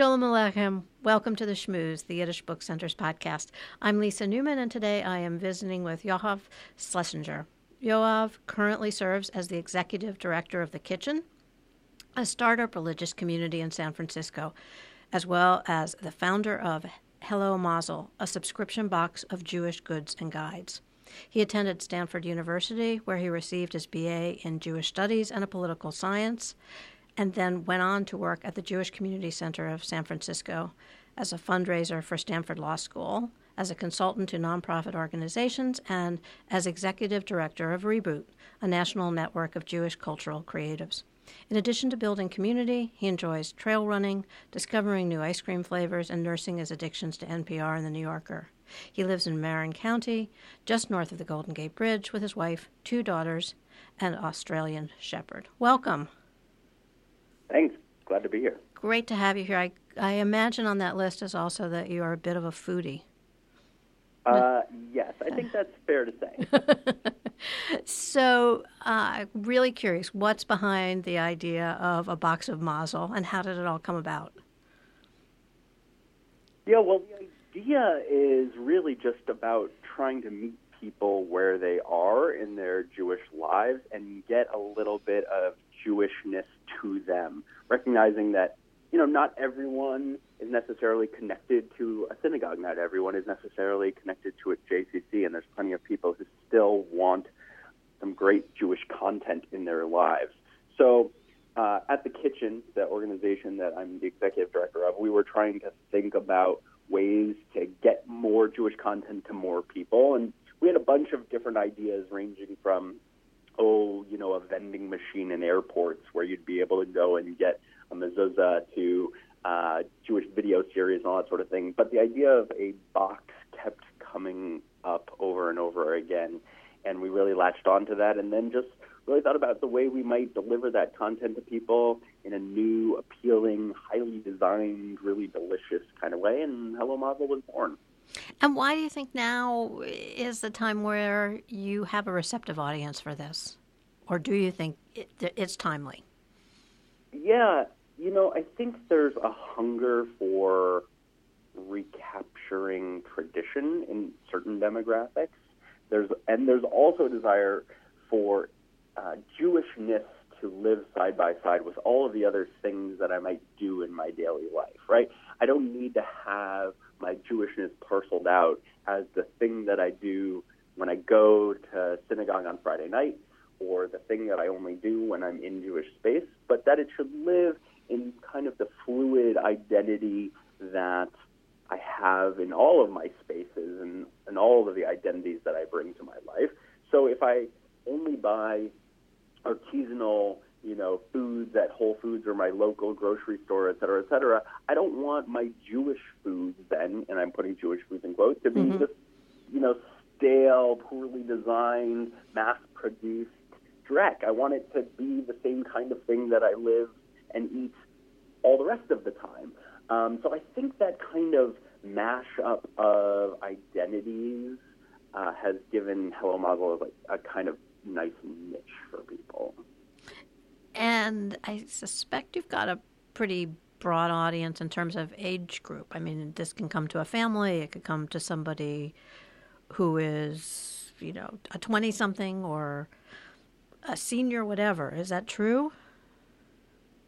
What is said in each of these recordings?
Shalom Aleichem. Welcome to the Shmooze, the Yiddish Book Center's podcast. I'm Lisa Newman, and today I am visiting with Yoav Schlesinger. Yoav currently serves as the executive director of The Kitchen, a startup religious community in San Francisco, as well as the founder of Hello Mazel, a subscription box of Jewish goods and guides. He attended Stanford University, where he received his BA in Jewish Studies and a Political Science and then went on to work at the Jewish Community Center of San Francisco as a fundraiser for Stanford Law School, as a consultant to nonprofit organizations, and as executive director of Reboot, a national network of Jewish cultural creatives. In addition to building community, he enjoys trail running, discovering new ice cream flavors, and nursing his addictions to NPR and The New Yorker. He lives in Marin County, just north of the Golden Gate Bridge, with his wife, two daughters, and Australian Shepherd. Welcome. Thanks. Glad to be here. Great to have you here. I, I imagine on that list is also that you are a bit of a foodie. Uh, yes, I think that's fair to say. so, uh, really curious, what's behind the idea of a box of mazel, and how did it all come about? Yeah, well, the idea is really just about trying to meet people where they are in their Jewish lives and get a little bit of Jewishness to them, recognizing that you know not everyone is necessarily connected to a synagogue, not everyone is necessarily connected to a JCC, and there's plenty of people who still want some great Jewish content in their lives. So. Uh, at the kitchen, the organization that I'm the executive director of, we were trying to think about ways to get more Jewish content to more people. And we had a bunch of different ideas ranging from oh, you know, a vending machine in airports where you'd be able to go and get a mezuzah to uh, Jewish video series and all that sort of thing. But the idea of a box kept coming up over and over again, and we really latched onto that, and then just really thought about the way we might deliver that content to people in a new, appealing, highly designed, really delicious kind of way, and Hello Mazel was born. And why do you think now is the time where you have a receptive audience for this? Or do you think it, it's timely? Yeah, you know, I think there's a hunger for recapturing tradition in certain demographics. There's and there's also a desire for uh, Jewishness to live side by side with all of the other things that I might do in my daily life. Right? I don't need to have my Jewishness parceled out as the thing that I do when I go to synagogue on Friday night or the thing that I only do when I'm in Jewish space, but that it should live in kind of the fluid identity that I have in all of my spaces and, and all of the identities that I bring to my life. So if I only buy artisanal you know, foods at Whole Foods or my local grocery store, et cetera, et cetera. I don't want my Jewish foods then, and I'm putting Jewish foods in quotes, to be mm-hmm. just, you know, stale, poorly designed, mass-produced dreck. I want it to be the same kind of thing that I live and eat all the rest of the time. Um, so I think that kind of mashup of identities uh, has given Hello Mazel like a kind of nice niche for people. And I suspect you've got a pretty broad audience in terms of age group. I mean, this can come to a family, it could come to somebody who is, you know, a 20 something or a senior, whatever. Is that true?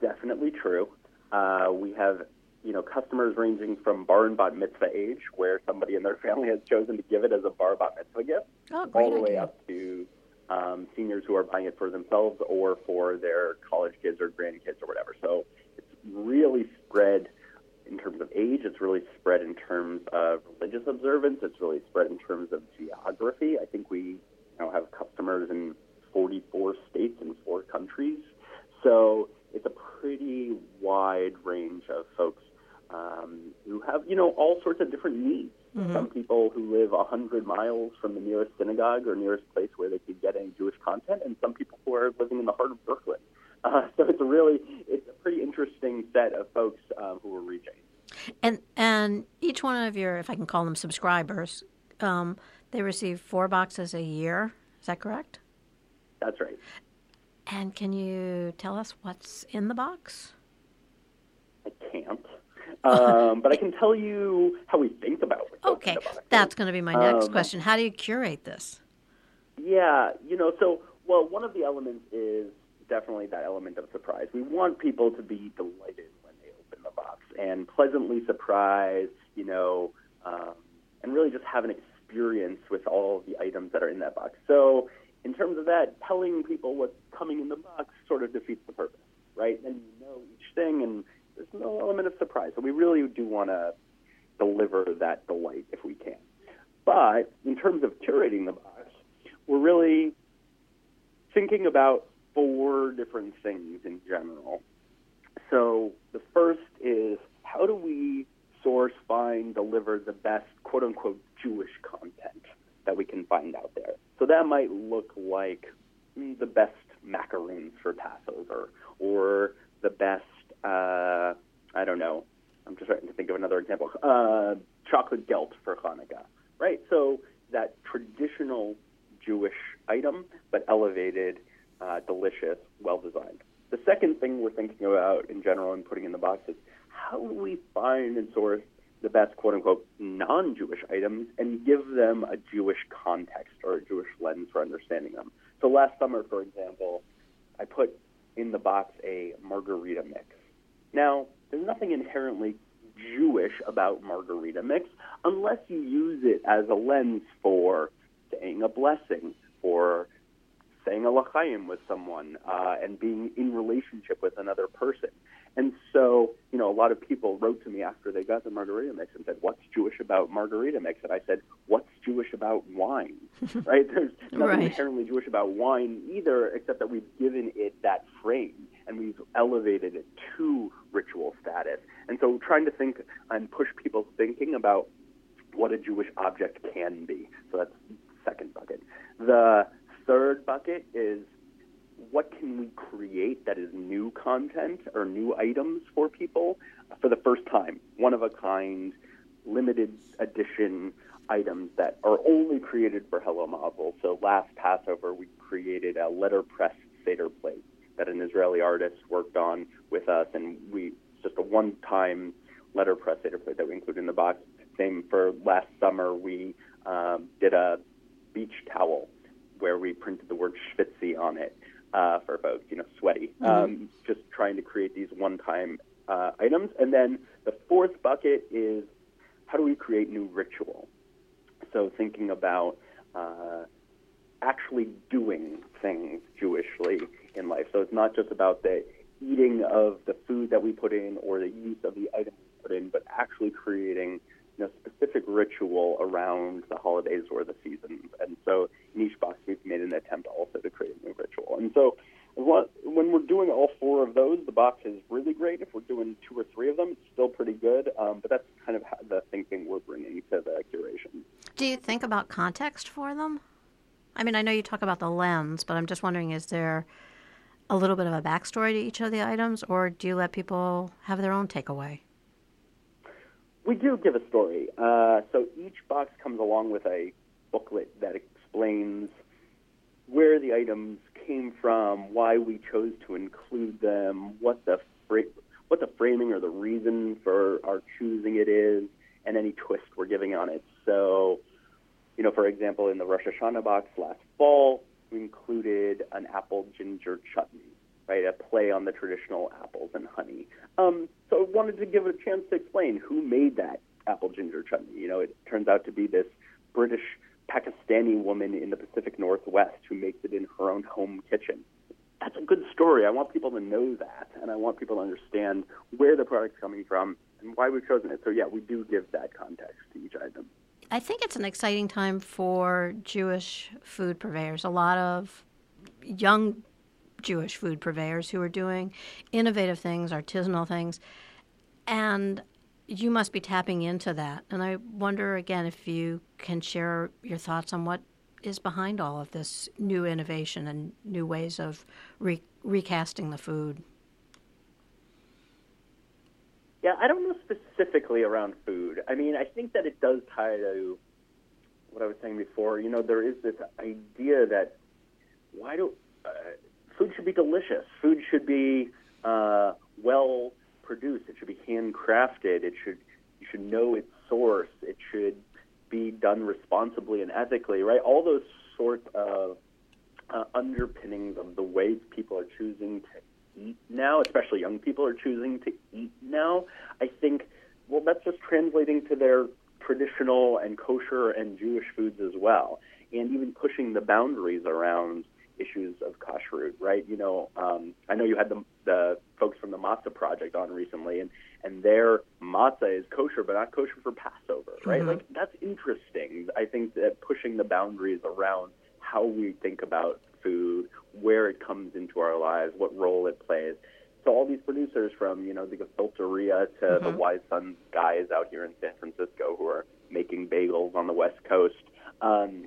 Definitely true. Uh, we have, you know, customers ranging from bar and bat mitzvah age, where somebody in their family has chosen to give it as a bar bat mitzvah gift, oh, all the idea. way up to um, seniors who are buying it for themselves or for their college kids or grandkids or whatever. So it's really spread in terms of age. It's really spread in terms of religious observance. It's really spread in terms of geography. I think we now have customers in 44 states and four countries. So it's a pretty wide range of folks um, who have, you know, all sorts of different needs. Mm-hmm. Some people who live 100 miles from the nearest synagogue or nearest place where they could get any Jewish content, and some people who are living in the heart of Brooklyn. Uh, so it's a really, it's a pretty interesting set of folks uh, who are reaching. And and each one of your, if I can call them subscribers, um, they receive four boxes a year. Is that correct? That's right. And can you tell us what's in the box? Um, but I can tell you how we think about okay. That's going to be my next um, question. How do you curate this? Yeah, you know, so well, one of the elements is definitely that element of surprise. We want people to be delighted when they open the box and pleasantly surprised, you know, um, and really just have an experience with all the items that are in that box. So, in terms of that, telling people what's coming in the box sort of defeats the purpose, right? And you know each thing, and there's no element of surprise. So we really do want to deliver that delight if we can. But in terms of curating the box, we're really thinking about four different things in general. So the first is how do we source, find, deliver the best quote unquote Jewish content that we can find out there? So that might look like the best macaroons for Passover or the best, uh, I don't know, I'm just trying to think of another example, uh, chocolate gelt for Hanukkah, right? So that traditional Jewish item, but elevated, uh, delicious, well designed. The second thing we're thinking about in general and putting in the box is how do we find and source the best quote unquote non Jewish items and give them a Jewish context or a Jewish lens for understanding them. So last summer, for example, I put in the box a margarita mix. Now, there's nothing inherently Jewish about margarita mix unless you use it as a lens for saying a blessing or saying a l'chaim with someone uh, and being in relationship with another person. And so, you know, a lot of people wrote to me after they got the margarita mix and said, "What's Jewish about margarita mix?" And I said, "What's Jewish about wine?" right? There's nothing right. inherently Jewish about wine either, except that we've given it that frame and we've elevated it to ritual status. And so, trying to think and push people's thinking about what a Jewish object can be. So that's second bucket. The third bucket is what can we create that is new content or new items for people for the first time, one of a kind, limited edition items that are only created for Hello Mazel. So last Passover, we created a letterpress Seder plate that an Israeli artist worked on with us, and we just a one-time letterpress Seder that we included in the box. Same for last summer, we um, did a beach towel where we printed the word shvitsy on it uh, for folks, you know, sweaty. Mm-hmm. Um, just trying to create these one-time uh, items. And then the fourth bucket is how do we create new ritual? So thinking about uh, actually doing things Jewishly in life. So it's not just about the eating of the food that we put in or the use of the items we put in, but actually creating you know, specific ritual around the holidays or the seasons. And so in each box, we've made an attempt also to create a new ritual. And so when we're doing all four of those, the box is really great. If we're doing two or three of them, it's still pretty good. Um, but that's kind of the thinking we're bringing to the curation. Do you think about context for them? I mean, I know you talk about the lens, but I'm just wondering is there a little bit of a backstory to each of the items, or do you let people have their own takeaway? We do give a story. Uh, so each box comes along with a booklet that explains where the items came from, why we chose to include them, what the fra- what the framing or the reason for our choosing it is, and any twist we're giving on it. So, you know, for example, in the Rosh Hashanah box last fall, included an apple ginger chutney right? A play on the traditional apples and honey. Um, so I wanted to give it a chance to explain who made that apple ginger chutney. You know, it turns out to be this British Pakistani woman in the Pacific Northwest who makes it in her own home kitchen. That's a good story. I want people to know that, and I want people to understand where the product's coming from and why we've chosen it. So, yeah, we do give that context to each item. I think it's an exciting time for Jewish food purveyors. A lot of young Jewish food purveyors who are doing innovative things, artisanal things. And you must be tapping into that. And I wonder again if you can share your thoughts on what is behind all of this new innovation and new ways of re- recasting the food. Yeah, I don't know specifically around food. I mean, I think that it does tie to what I was saying before. You know, there is this idea that why do uh, food should be delicious. Food should be uh, well produced. It should be handcrafted. It should you should know its source. It should be done responsibly and ethically, right? All those sorts of uh, underpinnings of the ways people are choosing to eat now, especially young people are choosing to eat now. I think, well, that's just translating to their traditional and kosher and Jewish foods as well, and even pushing the boundaries around issues of kashrut, right? You know, um, I know you had the, the folks from the Matzah Project on recently, and and their matzah is kosher, but not kosher for Passover, right? Mm-hmm. Like that's interesting. I think that pushing the boundaries around how we think about food, where it comes into our lives, what role it plays. So all these producers, from you know the Gefilteria to mm-hmm. the Wise Sons guys out here in San Francisco who are making bagels on the West Coast. Um,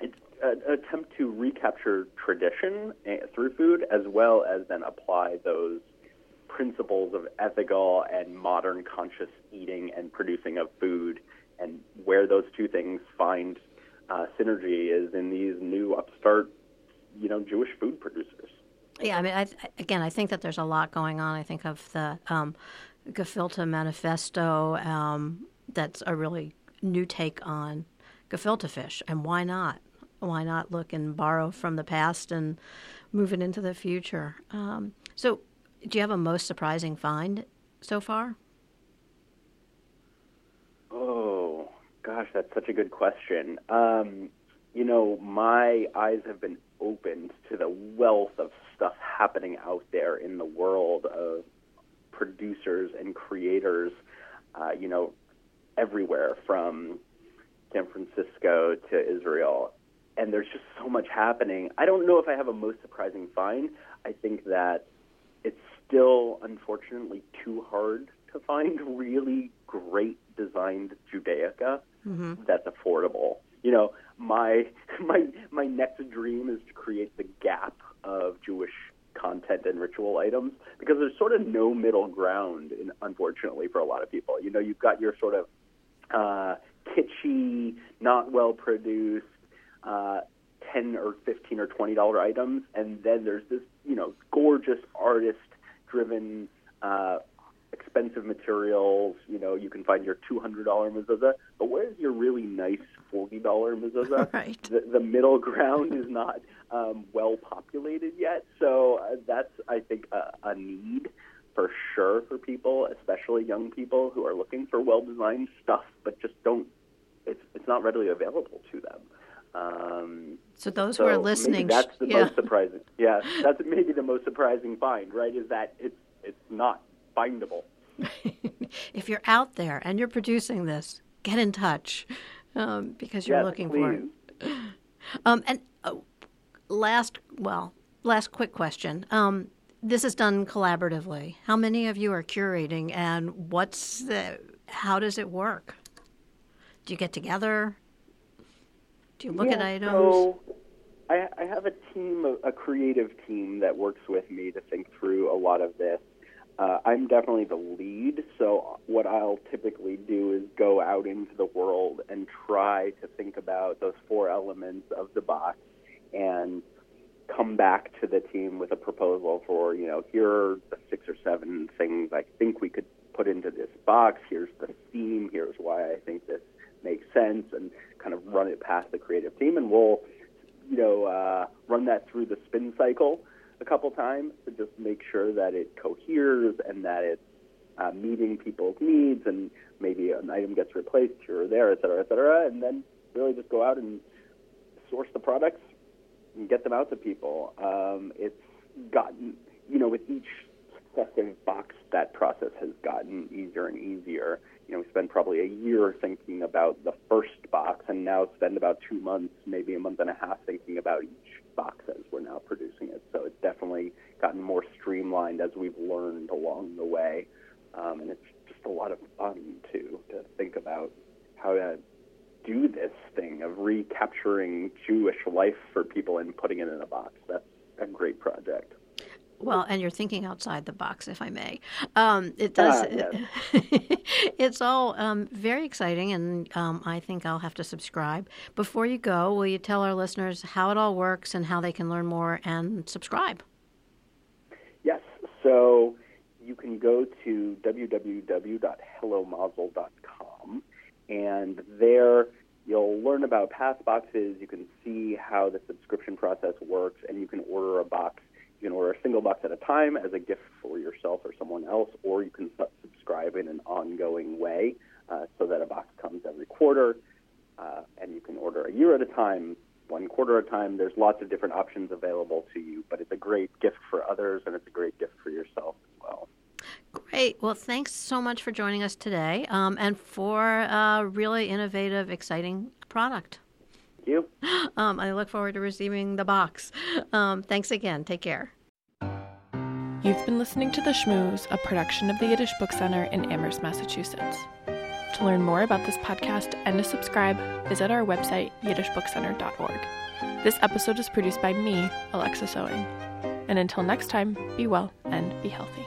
it's an attempt to recapture tradition eh, through food, as well as then apply those principles of ethical and modern conscious eating and producing of food, and where those two things find uh, synergy is in these new upstart, you know, Jewish food producers. Yeah, I mean, I, again, I think that there's a lot going on. I think of the um, Gefilte Manifesto. Um, that's a really new take on gefilte fish, and why not? Why not look and borrow from the past and move it into the future? Um, so, do you have a most surprising find so far? Oh, gosh, that's such a good question. Um, you know, my eyes have been opened to the wealth of stuff happening out there in the world of producers and creators, uh, you know, everywhere from San Francisco to Israel. And there's just so much happening. I don't know if I have a most surprising find. I think that it's still, unfortunately, too hard to find really great designed Judaica mm-hmm. that's affordable. You know, my my my next dream is to create the gap of Jewish content and ritual items because there's sort of no middle ground in, unfortunately for a lot of people. You know, you've got your sort of uh, kitschy, not well produced, uh, ten or fifteen or twenty dollar items, and then there's this you know gorgeous artist driven. Uh, expensive materials. You know, you can find your two hundred dollar mezuzah, but where's your really nice forty dollar mezuzah? Right. The, the middle ground is not um, well populated yet, so uh, that's I think a, a need for sure for people, especially young people who are looking for well designed stuff, but just don't. It's it's not readily available to them. Um, so those so who are listening, that's the yeah. most surprising. Yeah, that's maybe the most surprising find, right? Is that it's it's not findable. if you're out there and you're producing this, get in touch um, because you're yes, looking please. for it. Um, and uh, last, well, last quick question. Um, this is done collaboratively. How many of you are curating, and what's the? How does it work? Do you get together? Do you look yeah, at items? So I, I have a team, a creative team that works with me to think through a lot of this. Uh, I'm definitely the lead, so what I'll typically do is go out into the world and try to think about those four elements of the box and come back to the team with a proposal for, you know, here are the six or seven things I think we could put into this box. Here's the theme. Here's why I think this makes sense, and kind of run it past the creative team, and we'll, you know, uh, run that through the spin cycle a couple times to just make sure that it coheres and that it's uh, meeting people's needs and maybe an item gets replaced here or there, et cetera, et cetera, and then really just go out and source the products and get them out to people. Um, it's gotten, you know, with each successive box, that process has gotten easier and easier. You know, we spend probably a year thinking about the first box, and now spend about two months, maybe a month and a half, thinking about each box as we're now producing it. So it's definitely gotten more streamlined as we've learned along the way, um, and it's just a lot of fun too to think about how to do this thing of recapturing Jewish life for people and putting it in a box. That's a great project. Well, and you're thinking outside the box, if I may. Um, it does. Uh, yes. it's all um, very exciting, and um, I think I'll have to subscribe. Before you go, will you tell our listeners how it all works and how they can learn more and subscribe? Yes. So you can go to www.hellomazel.com, and there you'll learn about past boxes. You can see how the subscription process works, and you can order a box. You can order a single box at a time as a gift for yourself or someone else, or you can subscribe in an ongoing way uh, so that a box comes every quarter, uh, and you can order a year at a time, one quarter at a time. There's lots of different options available to you, but it's a great gift for others, and it's a great gift for yourself as well. Great. Well, thanks so much for joining us today um, and for a really innovative, exciting product. Thank you. Um, I look forward to receiving the box. Um, thanks again. Take care. You've been listening to The Shmooze, a production of the Yiddish Book Center in Amherst, Massachusetts. To learn more about this podcast and to subscribe, visit our website, yiddishbookcenter.org. This episode is produced by me, Alexa Sewing. And until next time, be well and be healthy.